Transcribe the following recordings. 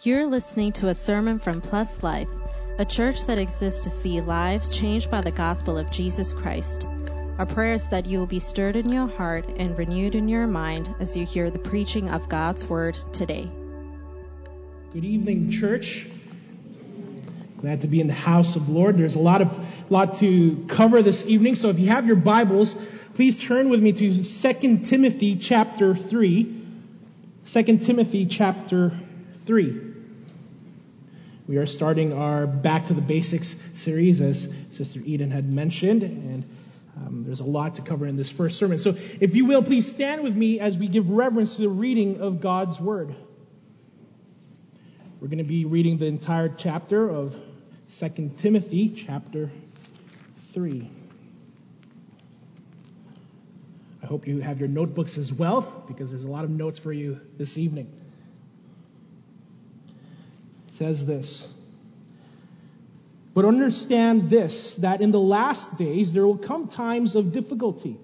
You're listening to a sermon from Plus Life, a church that exists to see lives changed by the gospel of Jesus Christ. Our prayer is that you will be stirred in your heart and renewed in your mind as you hear the preaching of God's word today. Good evening, church. Glad to be in the house of the Lord. There's a lot of lot to cover this evening, so if you have your Bibles, please turn with me to 2 Timothy chapter 3. 2 Timothy chapter 3. We are starting our Back to the Basics series, as Sister Eden had mentioned, and um, there's a lot to cover in this first sermon. So, if you will, please stand with me as we give reverence to the reading of God's Word. We're going to be reading the entire chapter of 2 Timothy, chapter 3. I hope you have your notebooks as well, because there's a lot of notes for you this evening says this. But understand this, that in the last days there will come times of difficulty.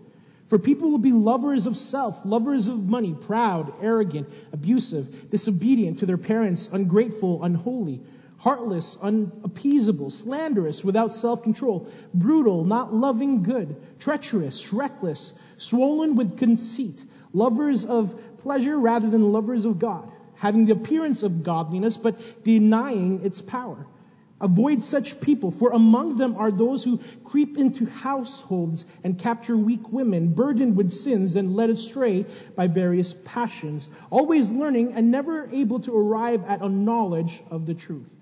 For people will be lovers of self, lovers of money, proud, arrogant, abusive, disobedient to their parents, ungrateful, unholy, heartless, unappeasable, slanderous, without self-control, brutal, not loving good, treacherous, reckless, swollen with conceit, lovers of pleasure rather than lovers of God having the appearance of godliness, but denying its power. Avoid such people, for among them are those who creep into households and capture weak women, burdened with sins and led astray by various passions, always learning and never able to arrive at a knowledge of the truth.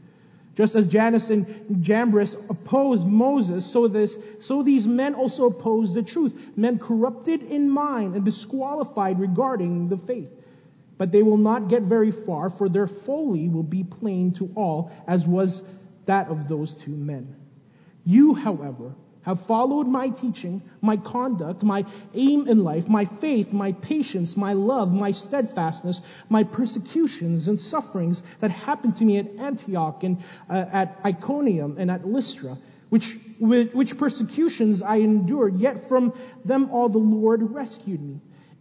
Just as Jannes and Jambres opposed Moses, so, this, so these men also oppose the truth, men corrupted in mind and disqualified regarding the faith. But they will not get very far, for their folly will be plain to all, as was that of those two men. You, however, have followed my teaching, my conduct, my aim in life, my faith, my patience, my love, my steadfastness, my persecutions and sufferings that happened to me at Antioch and uh, at Iconium and at Lystra, which, which persecutions I endured, yet from them all the Lord rescued me.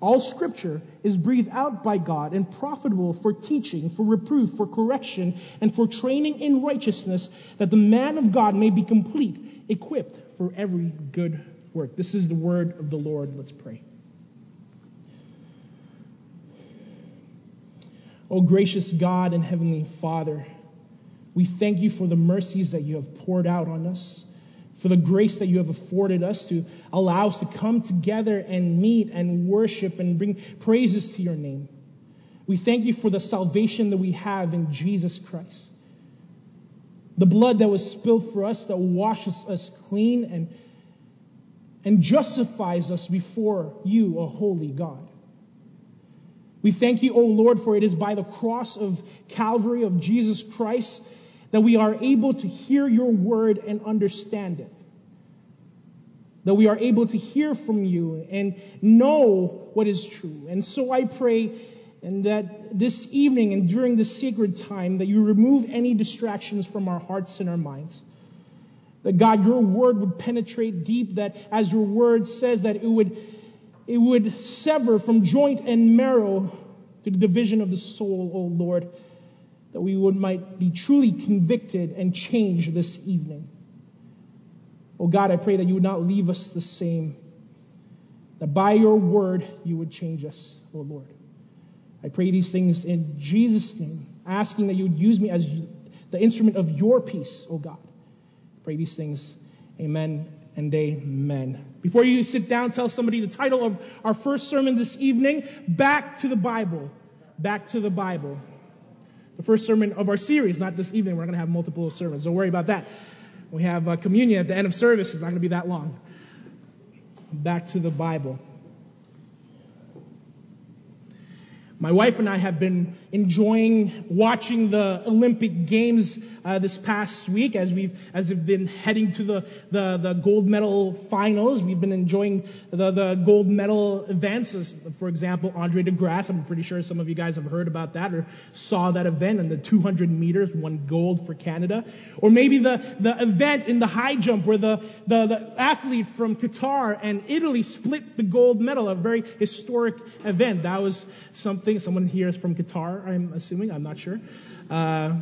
All scripture is breathed out by God and profitable for teaching, for reproof, for correction, and for training in righteousness, that the man of God may be complete, equipped for every good work. This is the word of the Lord. Let's pray. Oh, gracious God and heavenly Father, we thank you for the mercies that you have poured out on us for the grace that you have afforded us to allow us to come together and meet and worship and bring praises to your name. We thank you for the salvation that we have in Jesus Christ. The blood that was spilled for us that washes us clean and, and justifies us before you, a holy God. We thank you, O Lord, for it is by the cross of Calvary of Jesus Christ that we are able to hear your word and understand it. That we are able to hear from you and know what is true. And so I pray and that this evening and during this sacred time that you remove any distractions from our hearts and our minds. That God, your word would penetrate deep, that as your word says, that it would, it would sever from joint and marrow to the division of the soul, O Lord that we would might be truly convicted and changed this evening. Oh God, I pray that you would not leave us the same. That by your word you would change us, oh Lord. I pray these things in Jesus' name, asking that you would use me as the instrument of your peace, oh God. I pray these things. Amen and amen. Before you sit down, tell somebody the title of our first sermon this evening, Back to the Bible. Back to the Bible the first sermon of our series, not this evening. We're going to have multiple sermons. Don't worry about that. We have uh, communion at the end of service. It's not going to be that long. Back to the Bible. My wife and I have been enjoying watching the Olympic Games uh, this past week as we've as we've been heading to the, the, the gold medal finals. We've been enjoying the, the gold medal events. For example, Andre DeGrasse. I'm pretty sure some of you guys have heard about that or saw that event in the 200 meters, won gold for Canada. Or maybe the, the event in the high jump where the, the, the athlete from Qatar and Italy split the gold medal, a very historic event. That was something, someone here is from Qatar, I'm assuming, I'm not sure. Uh,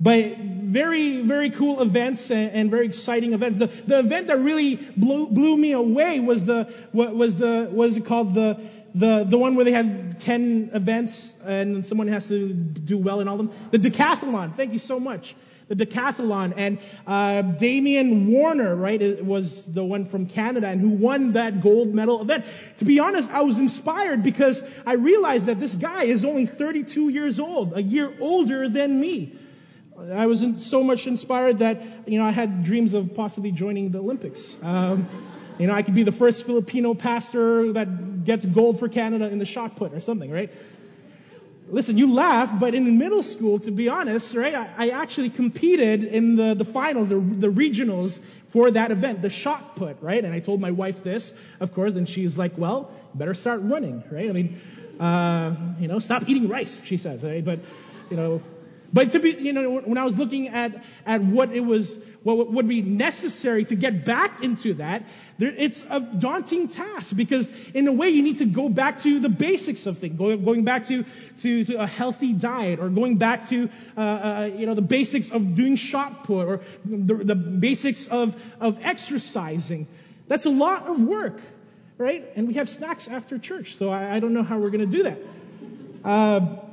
but very, very cool events and, and, very exciting events. The, the event that really blew, blew me away was the, what was the, what is it called? The, the, the one where they have 10 events and someone has to do well in all of them. The decathlon. Thank you so much the decathlon. And uh, Damian Warner, right, was the one from Canada and who won that gold medal event. To be honest, I was inspired because I realized that this guy is only 32 years old, a year older than me. I was so much inspired that, you know, I had dreams of possibly joining the Olympics. Um, you know, I could be the first Filipino pastor that gets gold for Canada in the shot put or something, right? listen, you laugh, but in middle school, to be honest, right, I, I actually competed in the, the finals, the, the regionals for that event, the shot put, right? And I told my wife this, of course, and she's like, well, better start running, right? I mean, uh, you know, stop eating rice, she says, right? But, you know, but to be, you know, when I was looking at, at what it was, what would be necessary to get back into that, there, it's a daunting task because in a way you need to go back to the basics of things, going, going back to, to, to, a healthy diet or going back to, uh, uh, you know, the basics of doing shot put or the, the basics of, of exercising. That's a lot of work, right? And we have snacks after church, so I, I don't know how we're going to do that. Uh,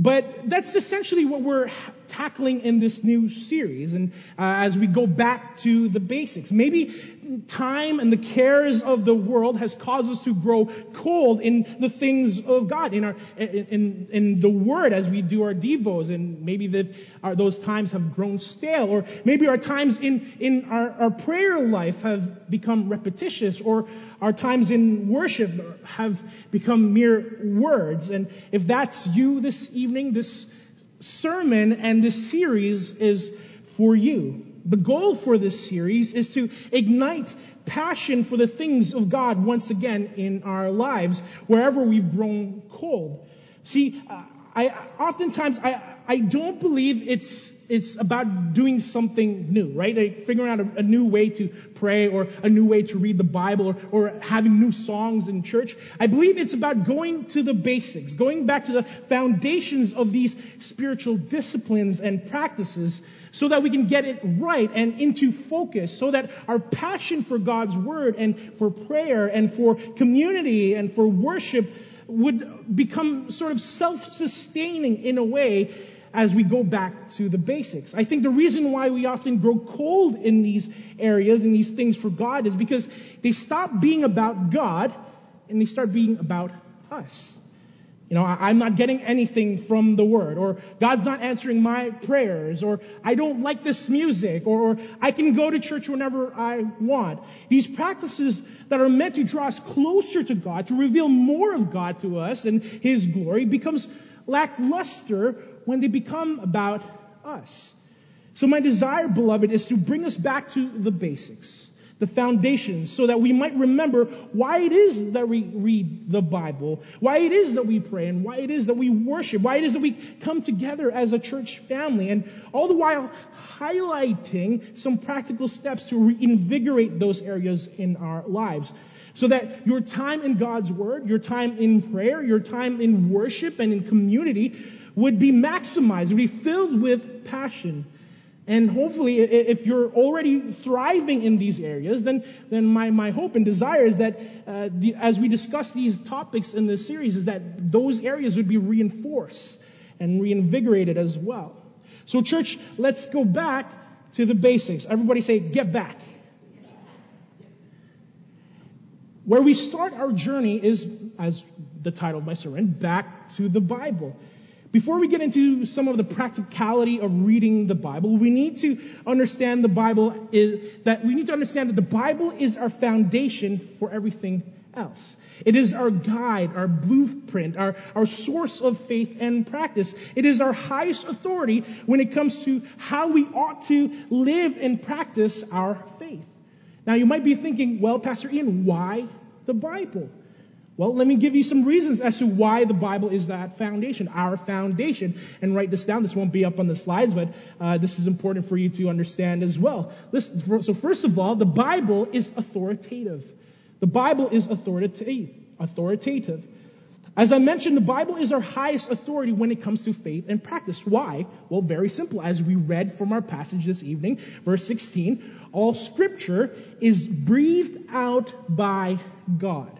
but that's essentially what we're tackling in this new series. And uh, as we go back to the basics, maybe time and the cares of the world has caused us to grow cold in the things of God, in our, in, in the Word as we do our devos. And maybe that our, those times have grown stale, or maybe our times in, in our, our prayer life have become repetitious, or our times in worship have become mere words. And if that's you this evening, this sermon and this series is for you. The goal for this series is to ignite passion for the things of God once again in our lives, wherever we've grown cold. See, uh, I oftentimes I I don't believe it's it's about doing something new, right? Like figuring out a, a, new way to pray or a new way to read the Bible or, or having new songs in church. I believe it's about going to the basics, going back to the foundations of these spiritual disciplines and practices so that we can get it right and into focus so that our passion for God's word and for prayer and for community and for worship would become sort of self-sustaining in a way as we go back to the basics. I think the reason why we often grow cold in these areas and these things for God is because they stop being about God and they start being about us. You know, I'm not getting anything from the word, or God's not answering my prayers, or I don't like this music, or, I can go to church whenever I want. These practices that are meant to draw us closer to God, to reveal more of God to us and His glory, becomes lackluster when they become about us. So my desire, beloved, is to bring us back to the basics the foundations so that we might remember why it is that we read the Bible, why it is that we pray, and why it is that we worship, why it is that we come together as a church family, and all the while highlighting some practical steps to reinvigorate those areas in our lives. So that your time in God's Word, your time in prayer, your time in worship and in community would be maximized, would be filled with passion and hopefully, if you're already thriving in these areas, then, then my, my hope and desire is that uh, the, as we discuss these topics in this series, is that those areas would be reinforced and reinvigorated as well. So, church, let's go back to the basics. Everybody say, get back. Where we start our journey is, as the title of my sermon, back to the Bible. Before we get into some of the practicality of reading the Bible, we need to understand the Bible is, that we need to understand that the Bible is our foundation for everything else. It is our guide, our blueprint, our, our source of faith and practice. It is our highest authority when it comes to how we ought to live and practice our faith. Now you might be thinking, well, Pastor Ian, why the Bible? Well, let me give you some reasons as to why the Bible is that foundation, our foundation. And write this down. This won't be up on the slides, but uh, this is important for you to understand as well. Listen, so first of all, the Bible is authoritative. The Bible is authoritative. Authoritative. As I mentioned, the Bible is our highest authority when it comes to faith and practice. Why? Well, very simple. As we read from our passage this evening, verse 16, all scripture is breathed out by God.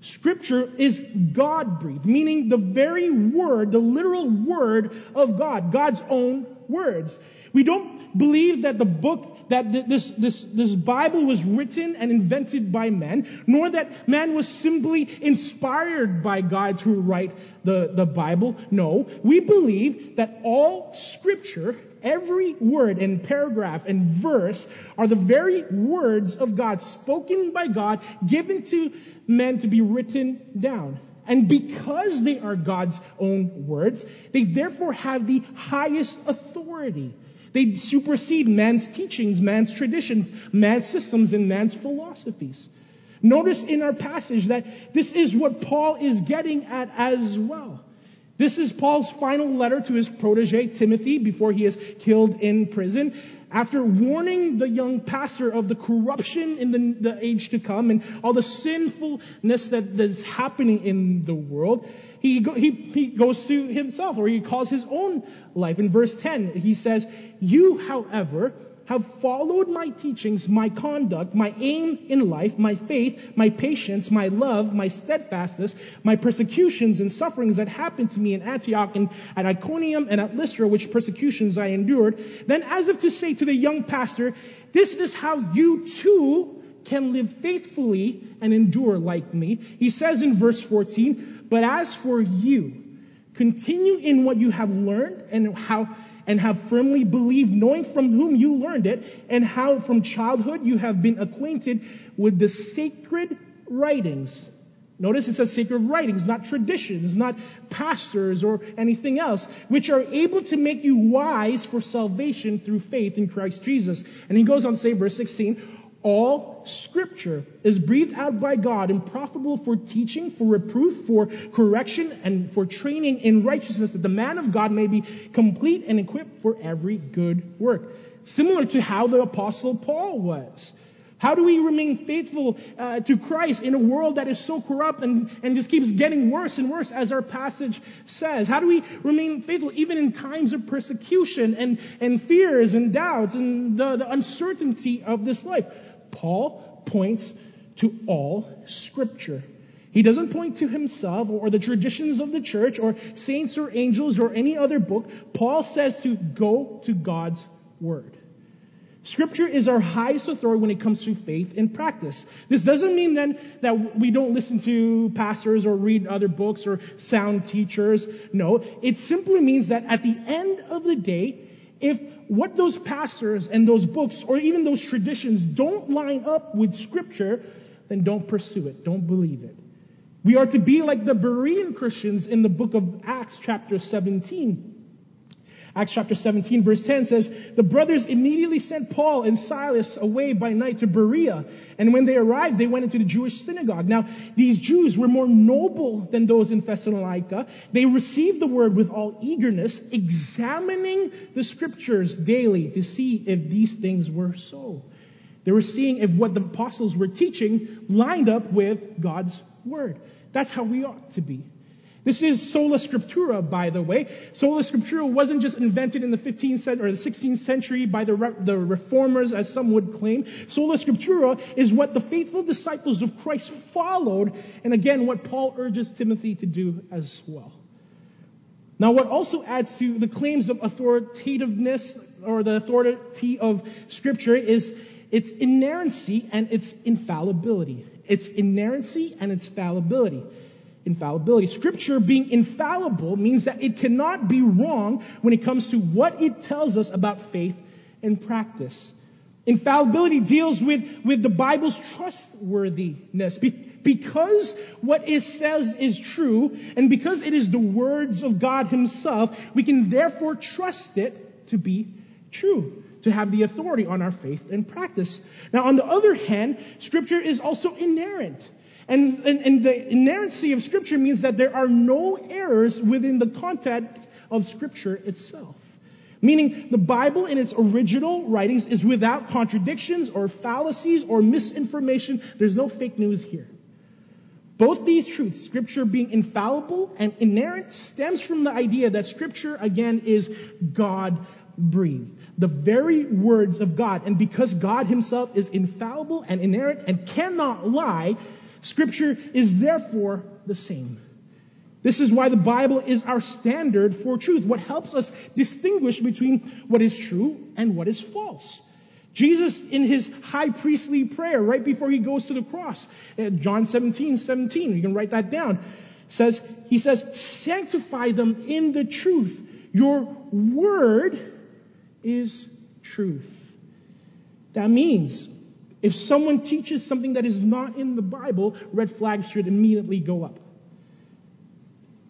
Scripture is God breathed, meaning the very word, the literal word of God, God's own words. We don't believe that the book that this, this, this Bible was written and invented by men, nor that man was simply inspired by God to write the, the Bible. No, we believe that all scripture, every word and paragraph and verse are the very words of God, spoken by God, given to men to be written down. And because they are God's own words, they therefore have the highest authority. They supersede man's teachings, man's traditions, man's systems, and man's philosophies. Notice in our passage that this is what Paul is getting at as well. This is Paul's final letter to his protege, Timothy, before he is killed in prison. After warning the young pastor of the corruption in the, the age to come and all the sinfulness that is happening in the world, he, go, he, he goes to himself, or he calls his own life. In verse 10, he says, You, however, have followed my teachings, my conduct, my aim in life, my faith, my patience, my love, my steadfastness, my persecutions and sufferings that happened to me in Antioch and at Iconium and at Lystra, which persecutions I endured. Then as if to say to the young pastor, this is how you too can live faithfully and endure like me. He says in verse 14, but as for you, continue in what you have learned and how and have firmly believed, knowing from whom you learned it, and how from childhood you have been acquainted with the sacred writings. Notice it says sacred writings, not traditions, not pastors or anything else, which are able to make you wise for salvation through faith in Christ Jesus. And he goes on to say, verse 16, all scripture is breathed out by God and profitable for teaching, for reproof, for correction, and for training in righteousness, that the man of God may be complete and equipped for every good work. Similar to how the apostle Paul was. How do we remain faithful uh, to Christ in a world that is so corrupt and, and just keeps getting worse and worse, as our passage says? How do we remain faithful even in times of persecution and, and fears and doubts and the, the uncertainty of this life? Paul points to all scripture. He doesn't point to himself or the traditions of the church or saints or angels or any other book. Paul says to go to God's word. Scripture is our highest authority when it comes to faith and practice. This doesn't mean then that we don't listen to pastors or read other books or sound teachers. No, it simply means that at the end of the day, if what those pastors and those books or even those traditions don't line up with scripture, then don't pursue it. Don't believe it. We are to be like the Berean Christians in the book of Acts chapter 17. Acts chapter 17 verse 10 says, the brothers immediately sent Paul and Silas away by night to Berea. And when they arrived, they went into the Jewish synagogue. Now, these Jews were more noble than those in Thessalonica. They received the word with all eagerness, examining the scriptures daily to see if these things were so. They were seeing if what the apostles were teaching lined up with God's word. That's how we ought to be. This is sola scriptura, by the way. Sola scriptura wasn't just invented in the 15th century or the 16th century by the, re- the reformers, as some would claim. Sola scriptura is what the faithful disciples of Christ followed, and again, what Paul urges Timothy to do as well. Now, what also adds to the claims of authoritativeness or the authority of Scripture is its inerrancy and its infallibility. Its inerrancy and its fallibility infallibility. Scripture being infallible means that it cannot be wrong when it comes to what it tells us about faith and practice. Infallibility deals with, with the Bible's trustworthiness. Be, because what it says is true, and because it is the words of God Himself, we can therefore trust it to be true, to have the authority on our faith and practice. Now, on the other hand, Scripture is also inerrant. And, and, and, the inerrancy of Scripture means that there are no errors within the content of Scripture itself. Meaning, the Bible in its original writings is without contradictions or fallacies or misinformation. There's no fake news here. Both these truths, Scripture being infallible and inerrant, stems from the idea that Scripture, again, is God breathed. The very words of God. And because God Himself is infallible and inerrant and cannot lie, Scripture is therefore the same. This is why the Bible is our standard for truth, what helps us distinguish between what is true and what is false. Jesus, in his high priestly prayer right before he goes to the cross, uh, John 17, 17, you can write that down, says, he says, sanctify them in the truth. Your word is truth. That means if someone teaches something that is not in the Bible, red flags should immediately go up.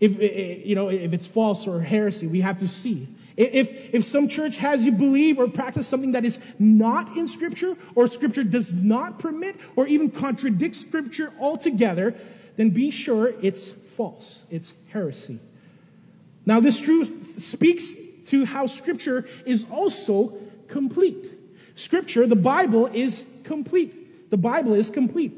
If, eh, eh, you know, if it's false or heresy, we have to see. If, if some church has you believe or practice something that is not in Scripture, or Scripture does not permit, or even contradicts Scripture altogether, then be sure it's false. It's heresy. Now, this truth speaks to how Scripture is also complete. Scripture, the Bible, is complete. The Bible is complete.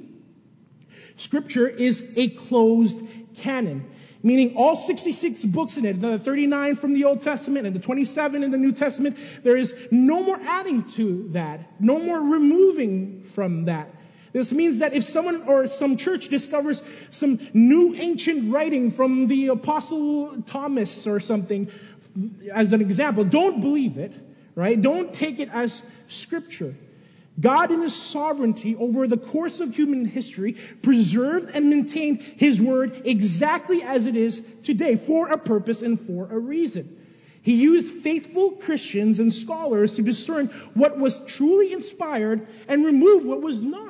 Scripture is a closed canon meaning all 66 books in it, the 39 from the Old Testament and the 27 in the New Testament, there is no more adding to that, no more removing from that. This means that if someone or some church discovers some new ancient writing from the Apostle Thomas or something, as an example, don't believe it, right? Don't take it as scripture. God, in His sovereignty over the course of human history, preserved and maintained His word exactly as it is today for a purpose and for a reason. He used faithful Christians and scholars to discern what was truly inspired and remove what was not.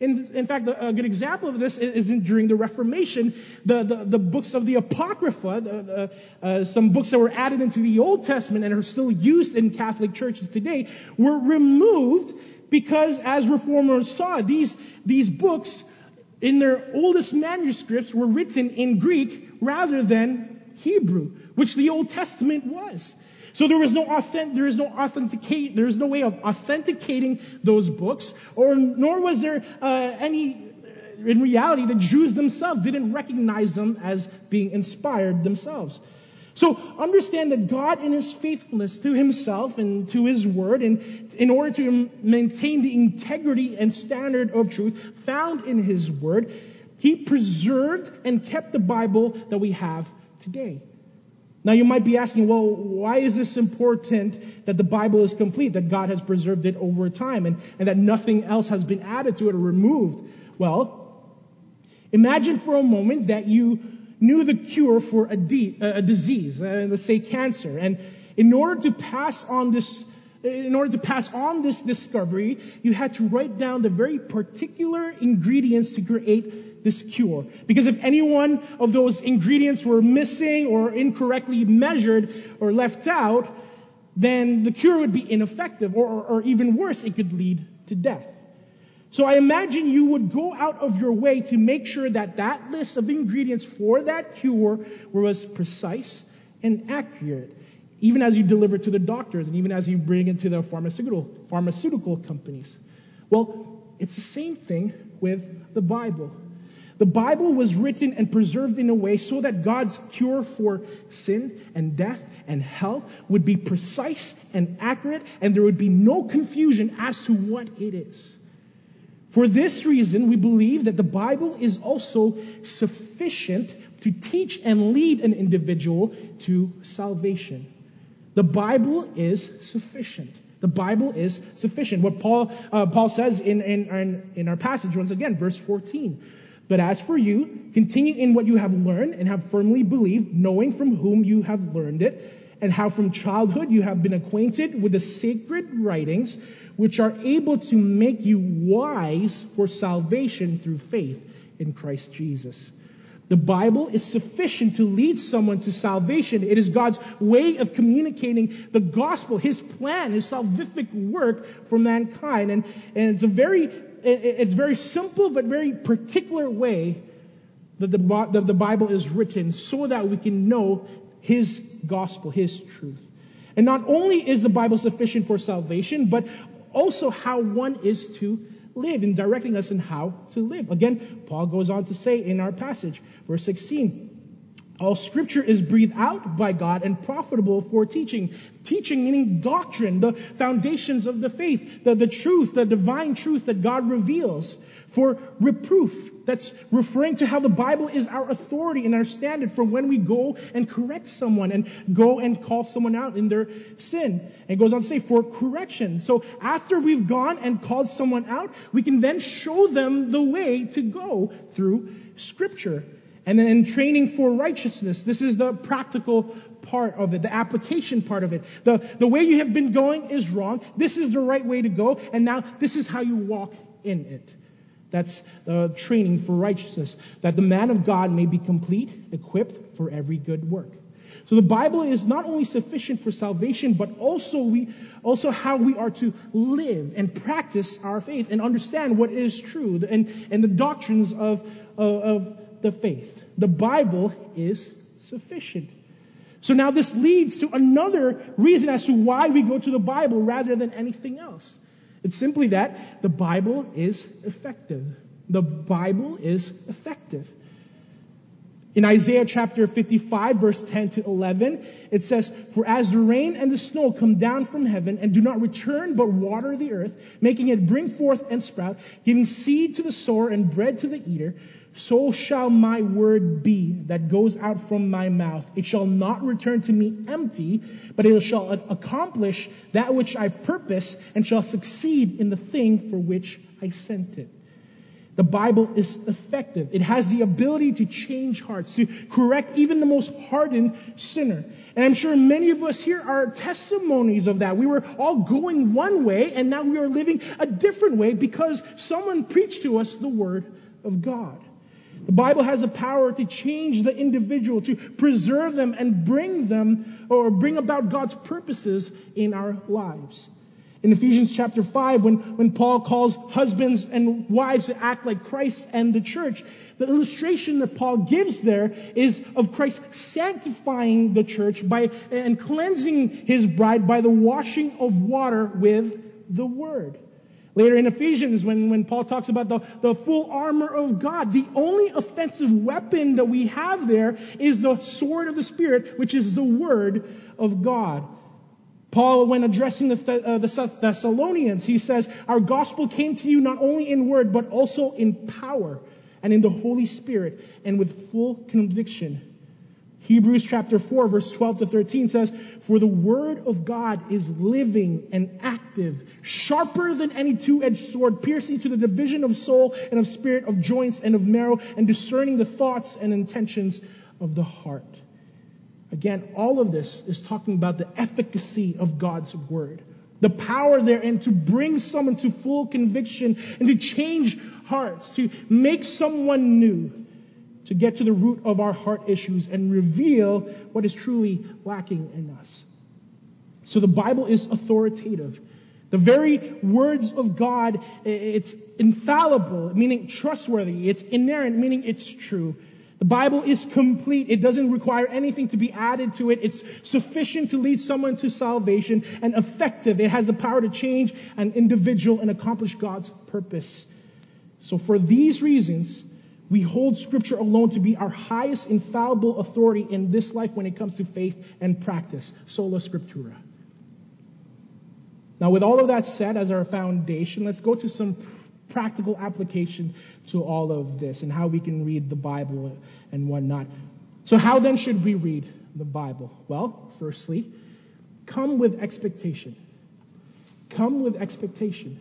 In, in fact, a, good example of this is, in, during the Reformation, the, the, the, books of the Apocrypha, the, uh, some books that were added into the Old Testament and are still used in Catholic churches today, were removed because as reformers saw, these, these books in their oldest manuscripts were written in Greek rather than Hebrew, which the Old Testament was. So there was no authentic, there is no authenticate, there is no way of authenticating those books, or nor was there uh, any. Uh, in reality, the Jews themselves didn't recognize them as being inspired themselves. So understand that God in his faithfulness to himself and to his word and in order to maintain the integrity and standard of truth found in his word, he preserved and kept the Bible that we have today. Now you might be asking, well, why is this important that the Bible is complete, that God has preserved it over time and, and that nothing else has been added to it or removed? Well, imagine for a moment that you knew the cure for a, de- a disease, uh, let's say cancer. And in order to pass on this, in order to pass on this discovery, you had to write down the very particular ingredients to create this cure. Because if any one of those ingredients were missing or incorrectly measured or left out, then the cure would be ineffective, or, or, or even worse, it could lead to death. So I imagine you would go out of your way to make sure that that list of ingredients for that cure was precise and accurate, even as you deliver it to the doctors and even as you bring it to the pharmaceutical, pharmaceutical companies. Well, it's the same thing with the Bible. The Bible was written and preserved in a way so that God's cure for sin and death and hell would be precise and accurate, and there would be no confusion as to what it is. For this reason, we believe that the Bible is also sufficient to teach and lead an individual to salvation. The Bible is sufficient. The Bible is sufficient. What Paul, uh, Paul says in, in, in our passage, once again, verse 14. But as for you, continue in what you have learned and have firmly believed, knowing from whom you have learned it, and how from childhood you have been acquainted with the sacred writings, which are able to make you wise for salvation through faith in Christ Jesus. The Bible is sufficient to lead someone to salvation. It is God's way of communicating the gospel, His plan, His salvific work for mankind. And, and it's a very, it's very simple but very particular way that the, that the Bible is written so that we can know His gospel, His truth. And not only is the Bible sufficient for salvation, but also how one is to live in directing us in how to live. Again, Paul goes on to say in our passage, verse 16, all scripture is breathed out by God and profitable for teaching. Teaching meaning doctrine, the foundations of the faith, the, the truth, the divine truth that God reveals. For reproof, that's referring to how the Bible is our authority and our standard for when we go and correct someone and go and call someone out in their sin. And goes on to say, for correction. So after we've gone and called someone out, we can then show them the way to go through scripture. And then in training for righteousness, this is the practical part of it, the application part of it. The, the way you have been going is wrong. This is the right way to go. And now this is how you walk in it. That's the training for righteousness, that the man of God may be complete, equipped for every good work. So the Bible is not only sufficient for salvation, but also we, also how we are to live and practice our faith and understand what is true and, and the doctrines of, of, of the faith. The Bible is sufficient. So now this leads to another reason as to why we go to the Bible rather than anything else. It's simply that the Bible is effective. The Bible is effective. In Isaiah chapter 55, verse 10 to 11, it says, For as the rain and the snow come down from heaven and do not return but water the earth, making it bring forth and sprout, giving seed to the sower and bread to the eater, so shall my word be that goes out from my mouth. It shall not return to me empty, but it shall accomplish that which I purpose and shall succeed in the thing for which I sent it. The Bible is effective. It has the ability to change hearts, to correct even the most hardened sinner. And I'm sure many of us here are testimonies of that. We were all going one way and now we are living a different way because someone preached to us the Word of God. The Bible has the power to change the individual, to preserve them and bring them or bring about God's purposes in our lives. In Ephesians chapter 5, when, when Paul calls husbands and wives to act like Christ and the church, the illustration that Paul gives there is of Christ sanctifying the church by, and cleansing his bride by the washing of water with the word. Later in Ephesians, when, when Paul talks about the, the full armor of God, the only offensive weapon that we have there is the sword of the Spirit, which is the word of God. Paul, when addressing the, uh, the Thessalonians, he says, Our gospel came to you not only in word, but also in power and in the Holy Spirit and with full conviction Hebrews chapter 4 verse 12 to 13 says, For the word of God is living and active, sharper than any two-edged sword, piercing to the division of soul and of spirit, of joints and of marrow, and discerning the thoughts and intentions of the heart. Again, all of this is talking about the efficacy of God's word. The power therein to bring someone to full conviction and to change hearts, to make someone new to get to the root of our heart issues and reveal what is truly lacking in us. So the Bible is authoritative. The very words of God, it's infallible, meaning trustworthy. It's inerrant, meaning it's true. The Bible is complete. It doesn't require anything to be added to it. It's sufficient to lead someone to salvation and effective. It has the power to change an individual and accomplish God's purpose. So for these reasons, we hold Scripture alone to be our highest infallible authority in this life when it comes to faith and practice. Sola Scriptura. Now, with all of that said as our foundation, let's go to some practical application to all of this and how we can read the Bible and whatnot. So, how then should we read the Bible? Well, firstly, come with expectation. Come with expectation.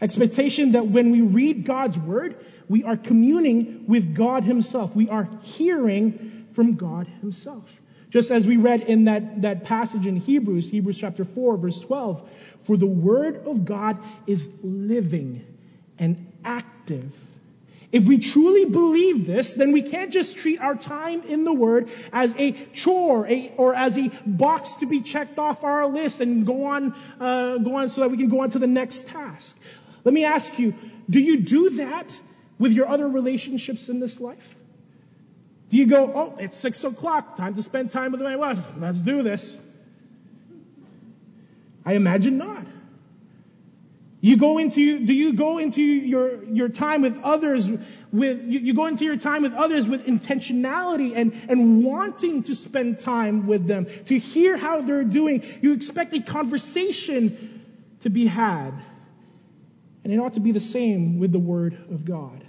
Expectation that when we read God's Word, we are communing with God Himself. We are hearing from God Himself. Just as we read in that, that passage in Hebrews, Hebrews chapter 4, verse 12, for the Word of God is living and active. If we truly believe this, then we can't just treat our time in the Word as a chore a, or as a box to be checked off our list and go on, uh, go on so that we can go on to the next task. Let me ask you, do you do that with your other relationships in this life? Do you go, oh, it's six o'clock, time to spend time with my wife, let's do this? I imagine not. You go into, do you go into your, your time with others with, you, you, go into your time with others with intentionality and, and wanting to spend time with them, to hear how they're doing. You expect a conversation to be had. And it ought to be the same with the Word of God.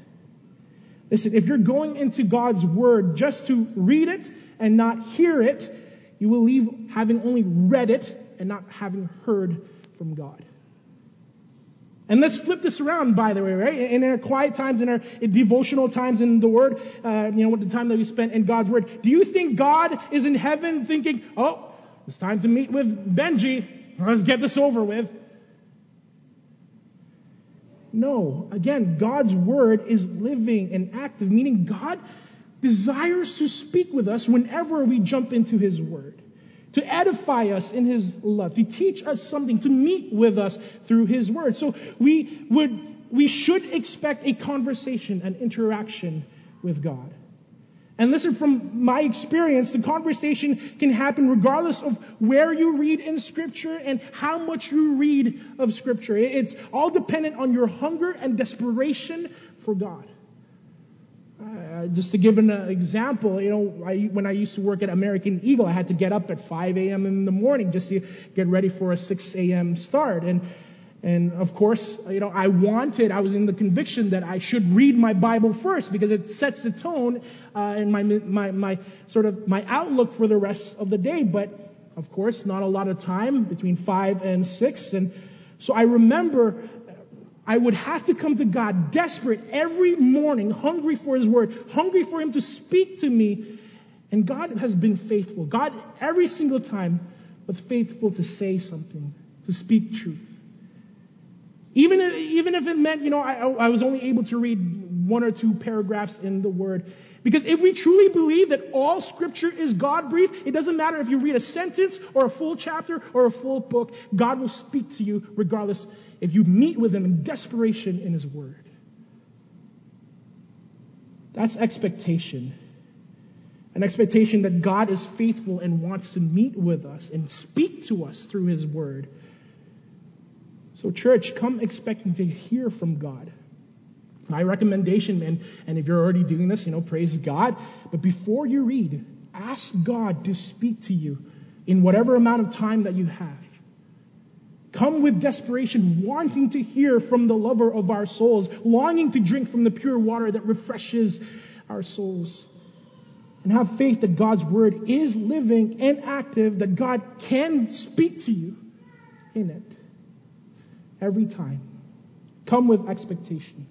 Listen, if you're going into God's Word just to read it and not hear it, you will leave having only read it and not having heard from God. And let's flip this around, by the way, right? In our quiet times, in our devotional times in the Word, uh, you know, with the time that we spent in God's Word, do you think God is in heaven thinking, oh, it's time to meet with Benji. Let's get this over with. No. Again, God's Word is living and active, meaning God desires to speak with us whenever we jump into His Word to edify us in His love, to teach us something, to meet with us through His Word. So we would, we should expect a conversation, an interaction with God. And listen, from my experience, the conversation can happen regardless of where you read in Scripture and how much you read of Scripture. It's all dependent on your hunger and desperation for God. Uh, just to give an example, you know, I, when I used to work at American Eagle, I had to get up at 5 a.m. in the morning just to get ready for a 6 a.m. start. And, and of course, you know, I wanted, I was in the conviction that I should read my Bible first because it sets the tone uh, and my, my, my sort of my outlook for the rest of the day. But of course, not a lot of time between 5 and 6. And so I remember I would have to come to God desperate every morning, hungry for His Word, hungry for Him to speak to me. And God has been faithful. God, every single time, was faithful to say something, to speak truth. Even if, even if it meant, you know, I, I was only able to read one or two paragraphs in the Word. Because if we truly believe that all Scripture is God breathed, it doesn't matter if you read a sentence or a full chapter or a full book, God will speak to you regardless if you meet with Him in desperation in His Word. That's expectation. An expectation that God is faithful and wants to meet with us and speak to us through His Word. So, church, come expecting to hear from God. My recommendation, and, and if you're already doing this, you know, praise God. But before you read, ask God to speak to you in whatever amount of time that you have. Come with desperation, wanting to hear from the lover of our souls, longing to drink from the pure water that refreshes our souls. And have faith that God's word is living and active, that God can speak to you in it every time. Come with expectation.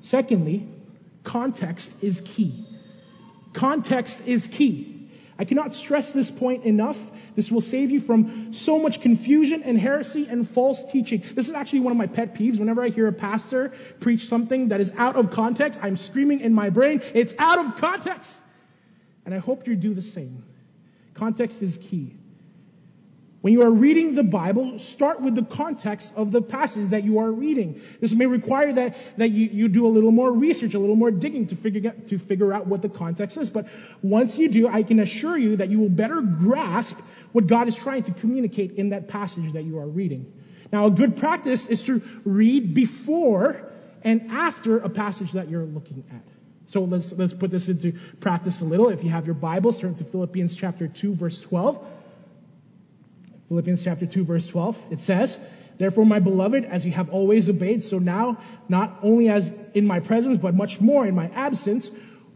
Secondly, context is key. Context is key. I cannot stress this point enough. This will save you from so much confusion and heresy and false teaching. This is actually one of my pet peeves. Whenever I hear a pastor preach something that is out of context, I'm screaming in my brain, it's out of context. And I hope you do the same. Context is key. When you are reading the Bible, start with the context of the passage that you are reading. This may require that, that you, you do a little more research, a little more digging to figure, to figure out what the context is. But once you do, I can assure you that you will better grasp what God is trying to communicate in that passage that you are reading. Now, a good practice is to read before and after a passage that you're looking at. So let's, let's put this into practice a little. If you have your Bibles, turn to Philippians chapter 2, verse 12. Philippians chapter 2 verse 12. It says, Therefore, my beloved, as you have always obeyed, so now, not only as in my presence, but much more in my absence,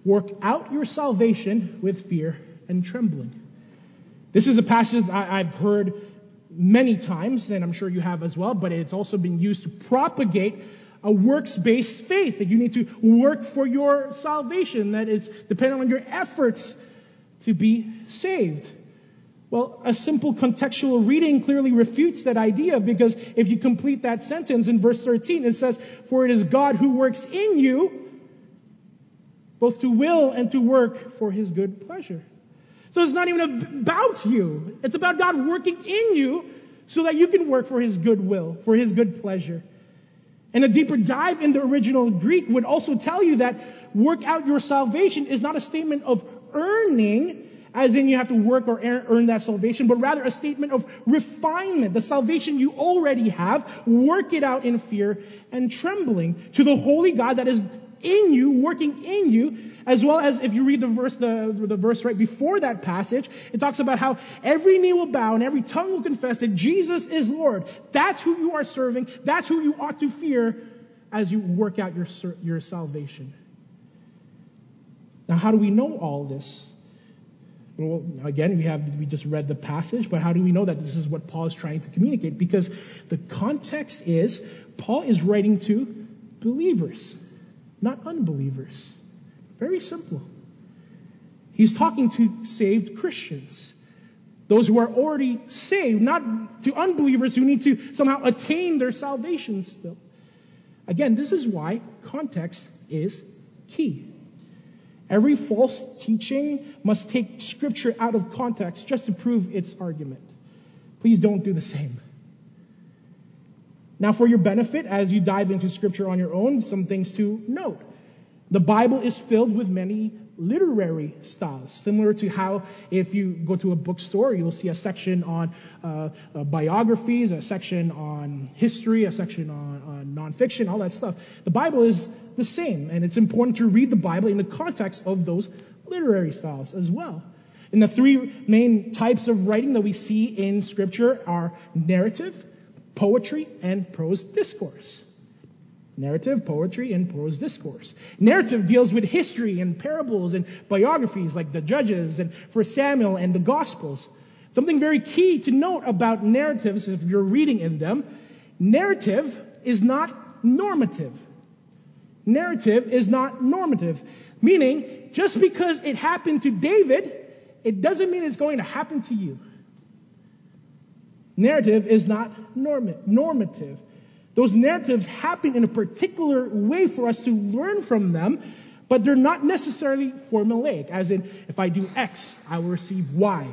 work out your salvation with fear and trembling. This is a passage I've heard many times, and I'm sure you have as well, but it's also been used to propagate a works-based faith, that you need to work for your salvation, that it's dependent on your efforts to be saved. Well, a simple contextual reading clearly refutes that idea because if you complete that sentence in verse 13, it says, For it is God who works in you both to will and to work for his good pleasure. So it's not even about you. It's about God working in you so that you can work for his good will, for his good pleasure. And a deeper dive in the original Greek would also tell you that work out your salvation is not a statement of earning, as in you have to work or earn that salvation, but rather a statement of refinement. The salvation you already have, work it out in fear and trembling to the holy God that is in you, working in you, as well as if you read the verse, the, the verse right before that passage, it talks about how every knee will bow and every tongue will confess that Jesus is Lord. That's who you are serving. That's who you ought to fear as you work out your, your salvation. Now, how do we know all this? Well, again, we have we just read the passage, but how do we know that this is what Paul is trying to communicate? Because the context is Paul is writing to believers, not unbelievers. Very simple. He's talking to saved Christians. Those who are already saved, not to unbelievers who need to somehow attain their salvation still. Again, this is why context is key. Every false teaching must take scripture out of context just to prove its argument. Please don't do the same. Now, for your benefit, as you dive into scripture on your own, some things to note. The Bible is filled with many literary styles, similar to how if you go to a bookstore, you'll see a section on uh, uh, biographies, a section on history, a section on, on nonfiction, all that stuff. The Bible is the same, and it's important to read the Bible in the context of those literary styles as well. And the three main types of writing that we see in Scripture are narrative, poetry, and prose discourse. Narrative, poetry, and prose discourse. Narrative deals with history and parables and biographies like the Judges and for Samuel and the Gospels. Something very key to note about narratives, if you're reading in them, narrative is not normative. Narrative is not normative. Meaning, just because it happened to David, it doesn't mean it's going to happen to you. Narrative is not normative. Those narratives happen in a particular way for us to learn from them, but they're not necessarily formulaic, as in, if I do X, I will receive Y.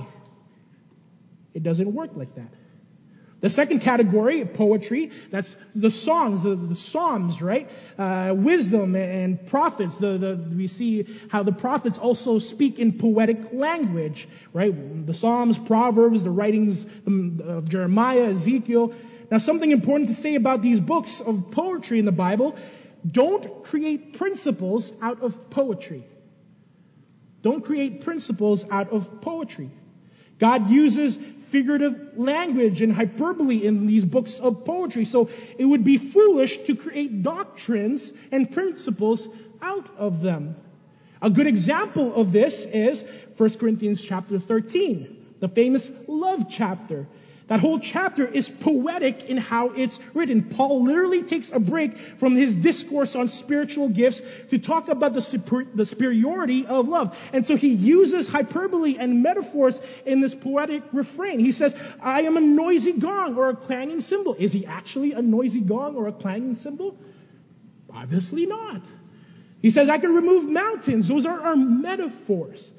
It doesn't work like that. The second category, poetry, that's the songs, the, the psalms, right? Uh, wisdom and prophets. The, the, we see how the prophets also speak in poetic language, right? The psalms, proverbs, the writings of Jeremiah, Ezekiel. Now, something important to say about these books of poetry in the Bible don't create principles out of poetry. Don't create principles out of poetry. God uses figurative language and hyperbole in these books of poetry. So it would be foolish to create doctrines and principles out of them. A good example of this is 1 Corinthians chapter 13, the famous love chapter. That whole chapter is poetic in how it's written. Paul literally takes a break from his discourse on spiritual gifts to talk about the, super, the superiority of love. And so he uses hyperbole and metaphors in this poetic refrain. He says, I am a noisy gong or a clanging cymbal. Is he actually a noisy gong or a clanging cymbal? Obviously not. He says, I can remove mountains. Those are our metaphors.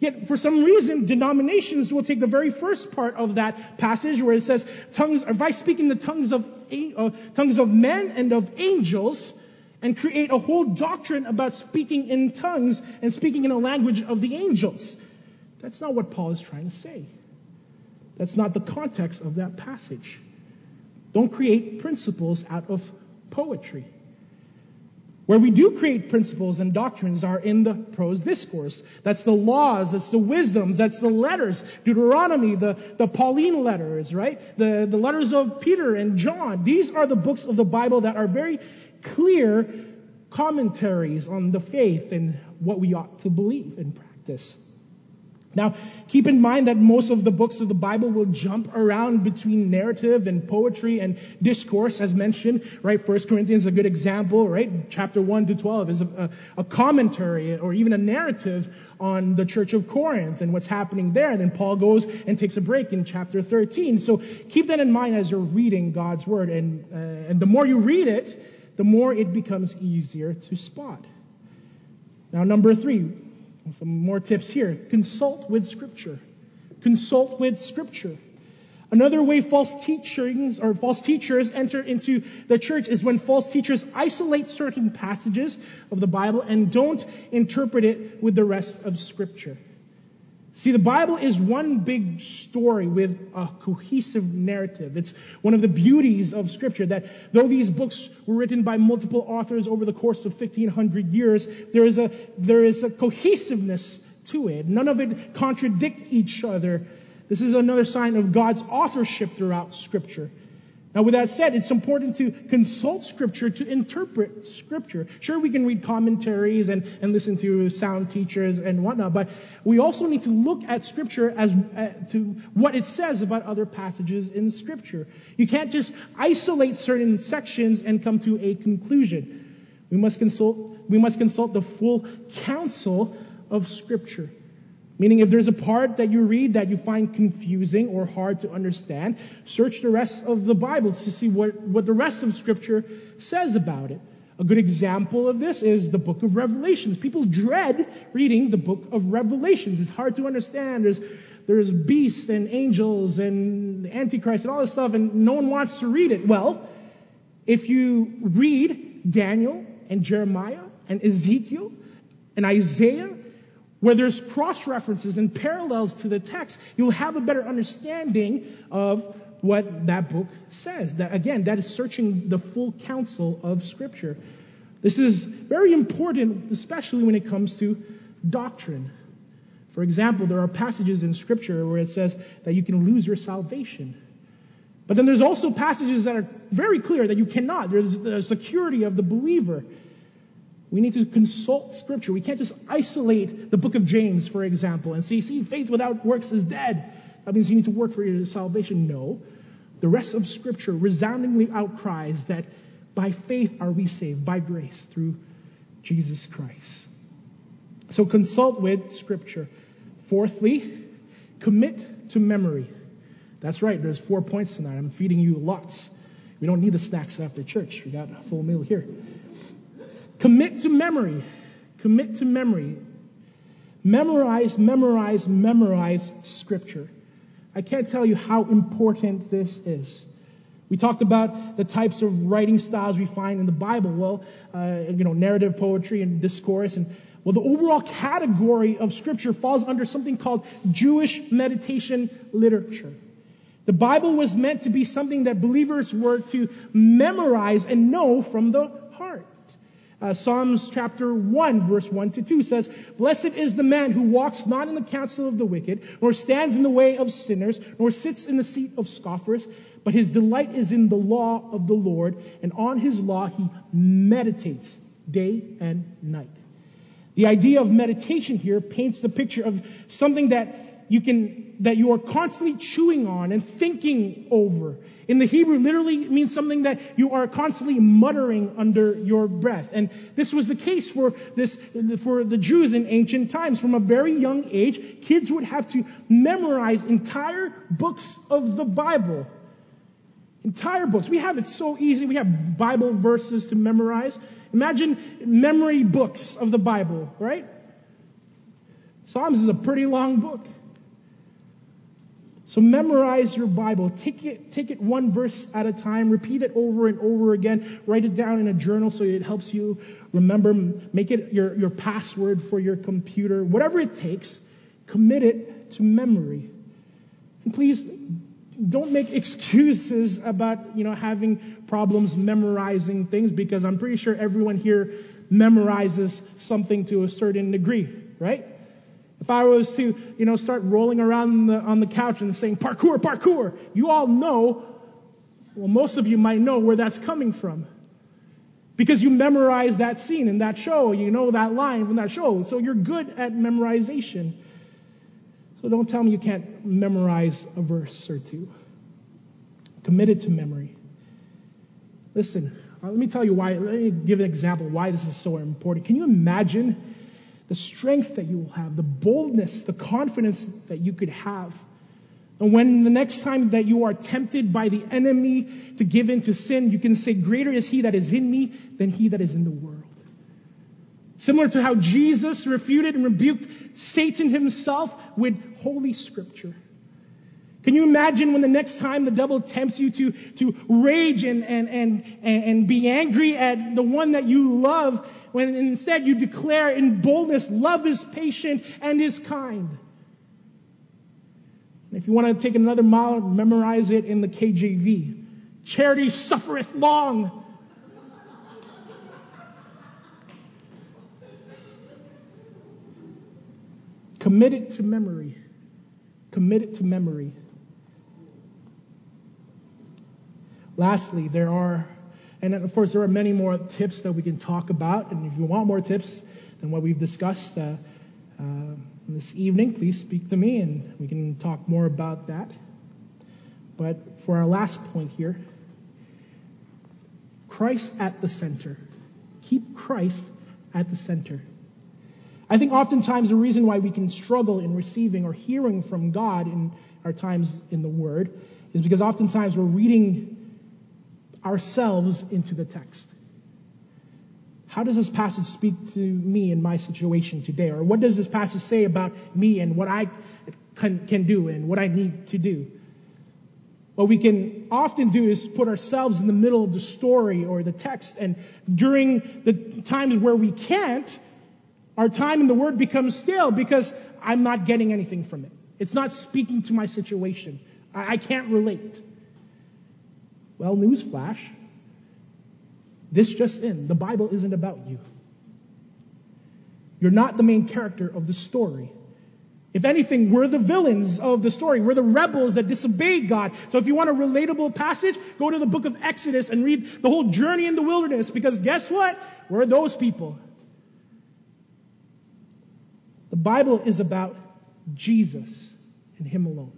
Yet, for some reason, denominations will take the very first part of that passage where it says, tongues, if I speak in the tongues of, uh, tongues of men and of angels, and create a whole doctrine about speaking in tongues and speaking in a language of the angels. That's not what Paul is trying to say. That's not the context of that passage. Don't create principles out of poetry. Where we do create principles and doctrines are in the prose discourse. That's the laws, that's the wisdoms, that's the letters. Deuteronomy, the, the Pauline letters, right? The, the letters of Peter and John. These are the books of the Bible that are very clear commentaries on the faith and what we ought to believe and practice. Now, keep in mind that most of the books of the Bible will jump around between narrative and poetry and discourse, as mentioned, right? First Corinthians is a good example, right? Chapter 1 to 12 is a, a, commentary or even a narrative on the church of Corinth and what's happening there. And then Paul goes and takes a break in chapter 13. So keep that in mind as you're reading God's word. And, uh, and the more you read it, the more it becomes easier to spot. Now, number three, some more tips here. Consult with Scripture. Consult with Scripture. Another way false teachings or false teachers enter into the church is when false teachers isolate certain passages of the Bible and don't interpret it with the rest of Scripture. See, the Bible is one big story with a cohesive narrative. It's one of the beauties of Scripture that though these books were written by multiple authors over the course of 1500 years, there is a, there is a cohesiveness to it. None of it contradict each other. This is another sign of God's authorship throughout Scripture. Now, with that said, it's important to consult Scripture to interpret Scripture. Sure, we can read commentaries and, and listen to sound teachers and whatnot, but we also need to look at Scripture as uh, to what it says about other passages in Scripture. You can't just isolate certain sections and come to a conclusion. We must consult, we must consult the full counsel of Scripture. Meaning, if there's a part that you read that you find confusing or hard to understand, search the rest of the Bible to see what, what the rest of Scripture says about it. A good example of this is the book of Revelations. People dread reading the book of Revelations. It's hard to understand. There's, there's beasts and angels and the Antichrist and all this stuff, and no one wants to read it. Well, if you read Daniel and Jeremiah and Ezekiel and Isaiah where there's cross references and parallels to the text, you'll have a better understanding of what that book says. That again, that is searching the full counsel of Scripture. This is very important, especially when it comes to doctrine. For example, there are passages in Scripture where it says that you can lose your salvation. But then there's also passages that are very clear that you cannot. There's the security of the believer. We need to consult Scripture. We can't just isolate the book of James, for example, and see, see, faith without works is dead. That means you need to work for your salvation. No. The rest of Scripture resoundingly outcries that by faith are we saved, by grace, through Jesus Christ. So consult with Scripture. Fourthly, commit to memory. That's right, there's four points tonight. I'm feeding you lots. We don't need the snacks after church. We got a full meal here. Commit to memory. Commit to memory. Memorize, memorize, memorize Scripture. I can't tell you how important this is. We talked about the types of writing styles we find in the Bible. Well, uh, you know, narrative poetry and discourse. And well, the overall category of Scripture falls under something called Jewish meditation literature. The Bible was meant to be something that believers were to memorize and know from the heart. Uh, Psalms chapter 1, verse 1 to 2 says, Blessed is the man who walks not in the counsel of the wicked, nor stands in the way of sinners, nor sits in the seat of scoffers, but his delight is in the law of the Lord, and on his law he meditates day and night. The idea of meditation here paints the picture of something that you can, that you are constantly chewing on and thinking over in the Hebrew literally means something that you are constantly muttering under your breath. And this was the case for this, for the Jews in ancient times. From a very young age, kids would have to memorize entire books of the Bible. Entire books. We have it so easy. We have Bible verses to memorize. Imagine memory books of the Bible, right? Psalms is a pretty long book. So memorize your Bible. Take it, take it one verse at a time. Repeat it over and over again. Write it down in a journal so it helps you remember. Make it your, your password for your computer. Whatever it takes, commit it to memory. And please don't make excuses about, you know, having problems memorizing things because I'm pretty sure everyone here memorizes something to a certain degree, right? If I was to, you know, start rolling around the, on the couch and saying, parkour, parkour, you all know, well, most of you might know where that's coming from. Because you memorize that scene in that show, you know that line from that show, so you're good at memorization. So don't tell me you can't memorize a verse or two. Commit it to memory. Listen, uh, let me tell you why. Let me give an example why this is so important. Can you imagine the strength that you will have, the boldness, the confidence that you could have? And when the next time that you are tempted by the enemy to give in to sin, you can say, Greater is he that is in me than he that is in the world. Similar to how Jesus refuted and rebuked Satan himself with Holy Scripture. Can you imagine when the next time the devil tempts you to, to rage and, and, and, and be angry at the one that you love, when instead you declare in boldness, love is patient and is kind? If you want to take another mile, memorize it in the KJV. Charity suffereth long Commit it to memory. Commit it to memory. Lastly, there are, and of course, there are many more tips that we can talk about. And if you want more tips than what we've discussed uh, uh, this evening, please speak to me and we can talk more about that. But for our last point here, Christ at the center. Keep Christ at the center. I think oftentimes the reason why we can struggle in receiving or hearing from God in our times in the Word is because oftentimes we're reading ourselves into the text. How does this passage speak to me in my situation today? Or what does this passage say about me and what I can, can do and what I need to do? What we can often do is put ourselves in the middle of the story or the text, and during the times where we can't, our time in the Word becomes stale because I'm not getting anything from it. It's not speaking to my situation. I, I can't relate. Well, newsflash. This just in. The Bible isn't about you. You're not the main character of the story. If anything, we're the villains of the story. We're the rebels that disobeyed God. So if you want a relatable passage, go to the book of Exodus and read the whole journey in the wilderness because guess what? We're those people. The Bible is about Jesus and Him alone.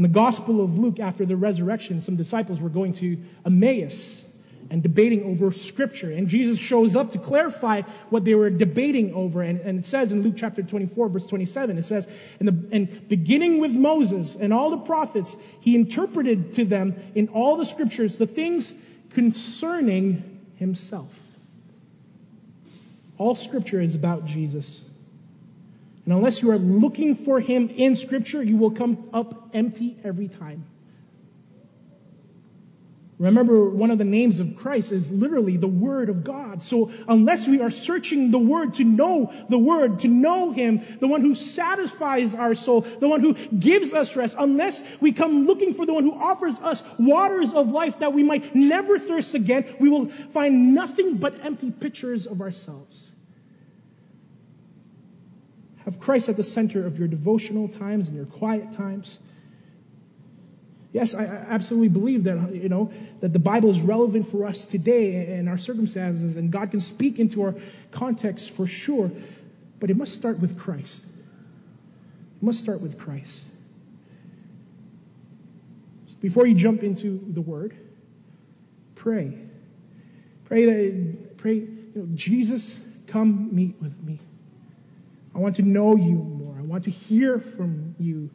In the Gospel of Luke, after the resurrection, some disciples were going to Emmaus and debating over Scripture. And Jesus shows up to clarify what they were debating over. And, and it says in Luke chapter 24, verse 27, it says, the, and beginning with Moses and all the prophets, he interpreted to them in all the Scriptures the things concerning himself. All scripture is about Jesus. And unless you are looking for him in scripture, you will come up empty every time. Remember, one of the names of Christ is literally the Word of God. So unless we are searching the Word to know the Word, to know Him, the one who satisfies our soul, the one who gives us rest, unless we come looking for the one who offers us waters of life that we might never thirst again, we will find nothing but empty pictures of ourselves. Have Christ at the center of your devotional times and your quiet times. Yes, I absolutely believe that, you know, that the Bible is relevant for us today and our circumstances, and God can speak into our context for sure, but it must start with Christ. It must start with Christ. So before you jump into the Word, pray. Pray that, pray, you know, Jesus, come meet with me. I want to know you more. I want to hear from you.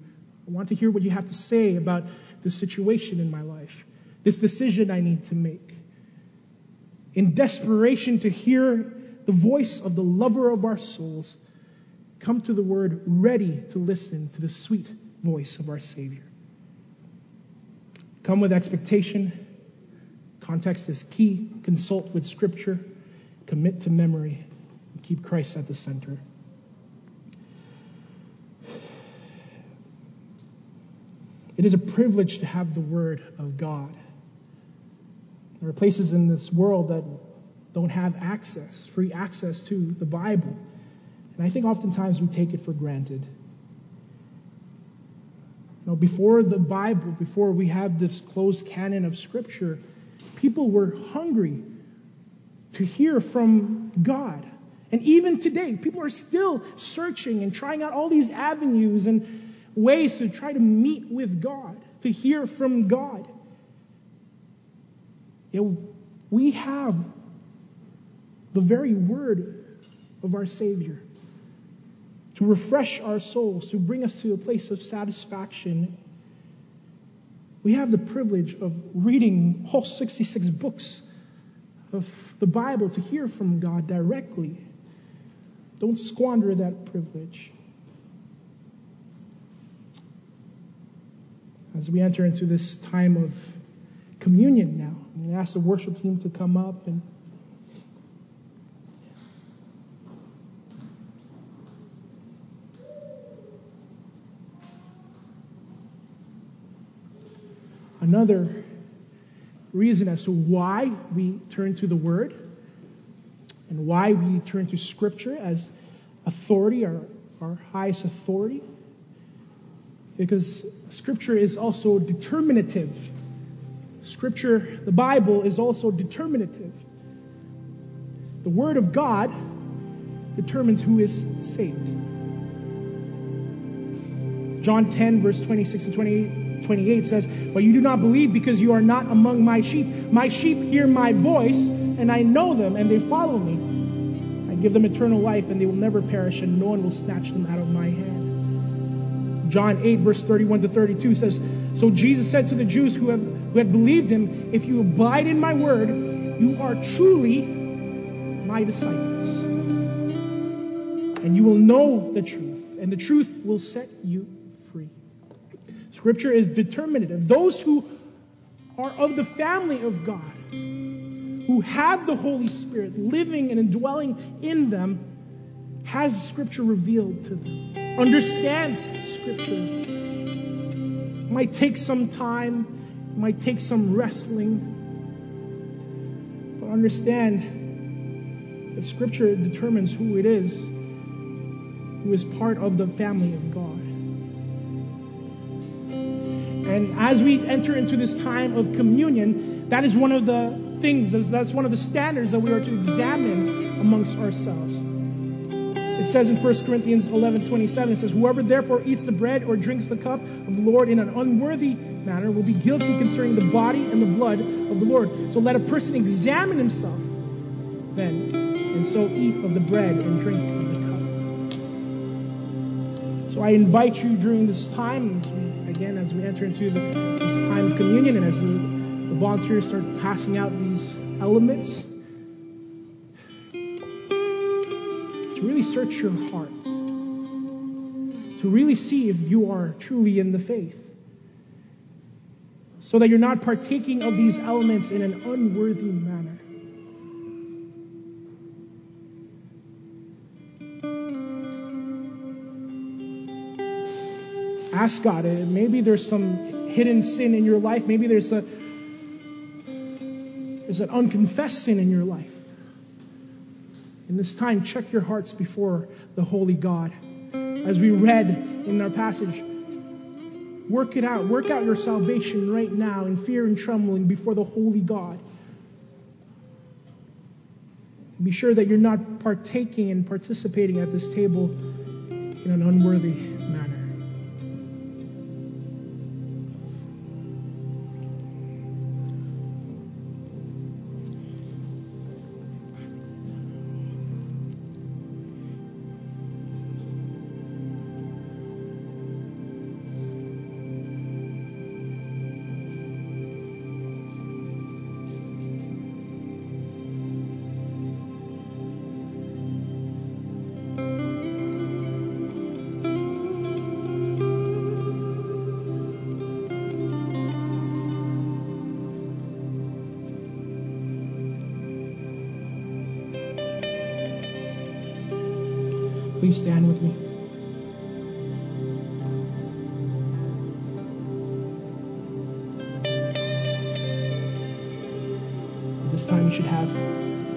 I want to hear what you have to say about this situation in my life, this decision I need to make. In desperation to hear the voice of the lover of our souls, come to the word ready to listen to the sweet voice of our Savior. Come with expectation. Context is key. Consult with Scripture. Commit to memory. Keep Christ at the center. It is a privilege to have the Word of God. There are places in this world that don't have access, free access to the Bible. And I think oftentimes we take it for granted. You know, before the Bible, before we had this closed canon of Scripture, people were hungry to hear from God. And even today, people are still searching and trying out all these avenues and ways to try to meet with God, to hear from God. Yet we have the very word of our Savior to refresh our souls, to bring us to a place of satisfaction. We have the privilege of reading all 66 books of the Bible to hear from God directly. Don't squander that privilege. As we enter into this time of communion now, I'm going to ask the worship team to come up and another reason as to why we turn to the Word and why we turn to Scripture as authority, our, our highest authority. Because Scripture is also determinative. Scripture, the Bible, is also determinative. The Word of God determines who is saved. John 10, verse 26 to 28, 28 says, But you do not believe because you are not among my sheep. My sheep hear my voice, and I know them, and they follow me. I give them eternal life, and they will never perish, and no one will snatch them out of my hand. John 8, verse 31 to 32 says, So Jesus said to the Jews who, have, who had believed him, If you abide in my word, you are truly my disciples. And you will know the truth, and the truth will set you free. Scripture is determinative. Those who are of the family of God, who have the Holy Spirit living and indwelling in them, has Scripture revealed to them, understands Scripture. Might take some time, might take some wrestling, but understand that Scripture determines who it is who is part of the family of God. And as we enter into this time of communion, that is one of the things, that's one of the standards that we are to examine amongst ourselves. It says in 1 Corinthians 11 27, it says, Whoever therefore eats the bread or drinks the cup of the Lord in an unworthy manner will be guilty concerning the body and the blood of the Lord. So let a person examine himself then, and so eat of the bread and drink of the cup. So I invite you during this time, as we again as we enter into the, this time of communion and as the, the volunteers start passing out these elements, search your heart, to really see if you are truly in the faith, so that you're not partaking of these elements in an unworthy manner. ask God. Maybe there's some hidden sin in your life. Maybe there's a there's an unconfessed sin in your life. In this time, check your hearts before the Holy God. As we read in our passage, work it out. Work out your salvation right now in fear and trembling before the Holy God. Be sure that you're not partaking and participating at this table in an unworthy Please stand with me. At this time, you should have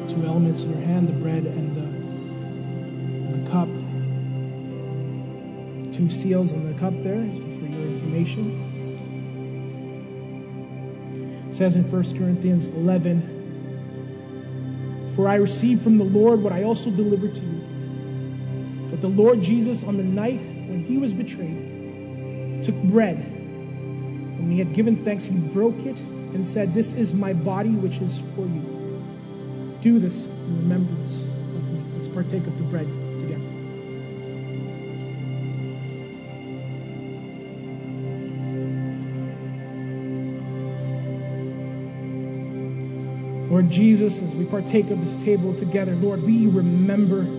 two elements in your hand the bread and the, and the cup. Two seals on the cup there for your information. It says in 1 Corinthians 11 For I received from the Lord what I also delivered to you. That the Lord Jesus, on the night when he was betrayed, took bread. When he had given thanks, he broke it and said, This is my body, which is for you. Do this in remembrance of me. Let's partake of the bread together. Lord Jesus, as we partake of this table together, Lord, we remember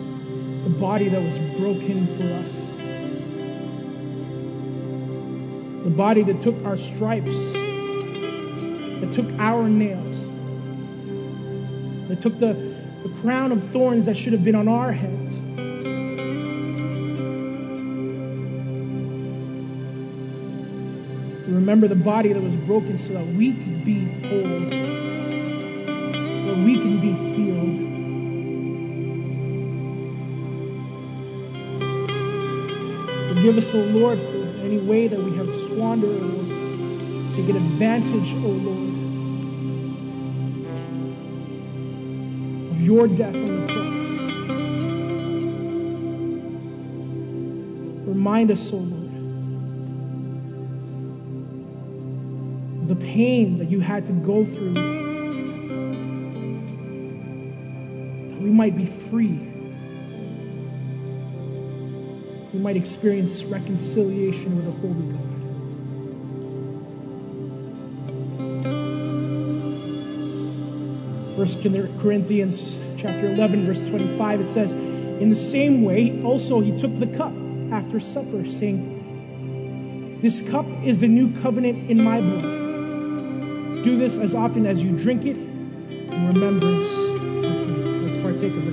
the body that was broken for us. The body that took our stripes, that took our nails, that took the, the crown of thorns that should have been on our heads. Remember the body that was broken so that we could be whole, Forgive us, O Lord, for any way that we have squandered or taken advantage, O Lord, of your death on the cross. Remind us, O Lord, the pain that you had to go through that we might be free. We might experience reconciliation with a holy God. First Corinthians chapter 11 verse 25 it says in the same way also he took the cup after supper saying this cup is the new covenant in my blood. Do this as often as you drink it in remembrance of me let's partake of the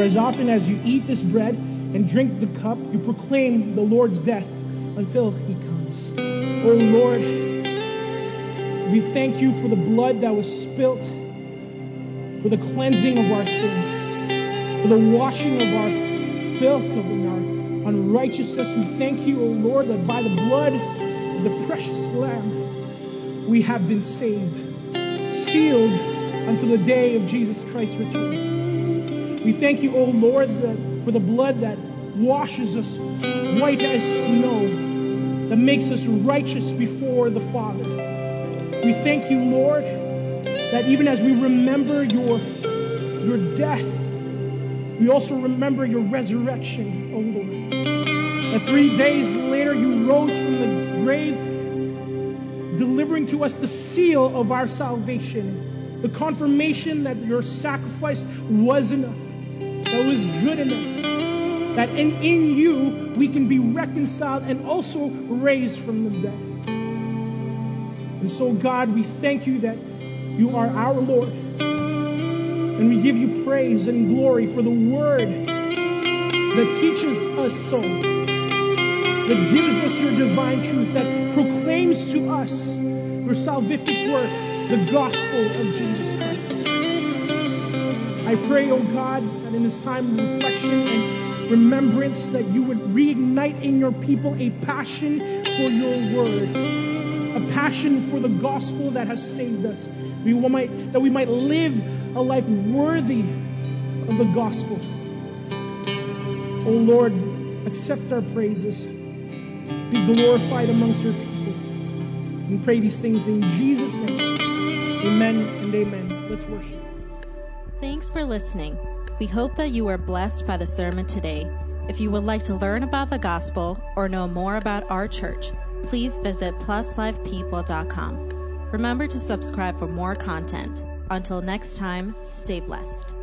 For as often as you eat this bread and drink the cup, you proclaim the Lord's death until he comes. Oh Lord, we thank you for the blood that was spilt, for the cleansing of our sin, for the washing of our filth, of our unrighteousness. We thank you, O oh Lord, that by the blood of the precious Lamb, we have been saved, sealed until the day of Jesus Christ's return. We thank you, O oh Lord, for the blood that washes us white as snow, that makes us righteous before the Father. We thank you, Lord, that even as we remember your, your death, we also remember your resurrection, O oh Lord. That three days later you rose from the grave, delivering to us the seal of our salvation, the confirmation that your sacrifice was enough that was good enough. That in, in you we can be reconciled and also raised from the dead. And so, God, we thank you that you are our Lord. And we give you praise and glory for the word that teaches us so, that gives us your divine truth, that proclaims to us your salvific work, the gospel of Jesus Christ. I pray, oh God, that in this time of reflection and remembrance, that you would reignite in your people a passion for your word, a passion for the gospel that has saved us. We might, that we might live a life worthy of the gospel. Oh Lord, accept our praises. Be glorified amongst your people. We pray these things in Jesus' name. Amen and amen. Let's worship. Thanks for listening. We hope that you were blessed by the sermon today. If you would like to learn about the gospel or know more about our church, please visit pluslifepeople.com. Remember to subscribe for more content. Until next time, stay blessed.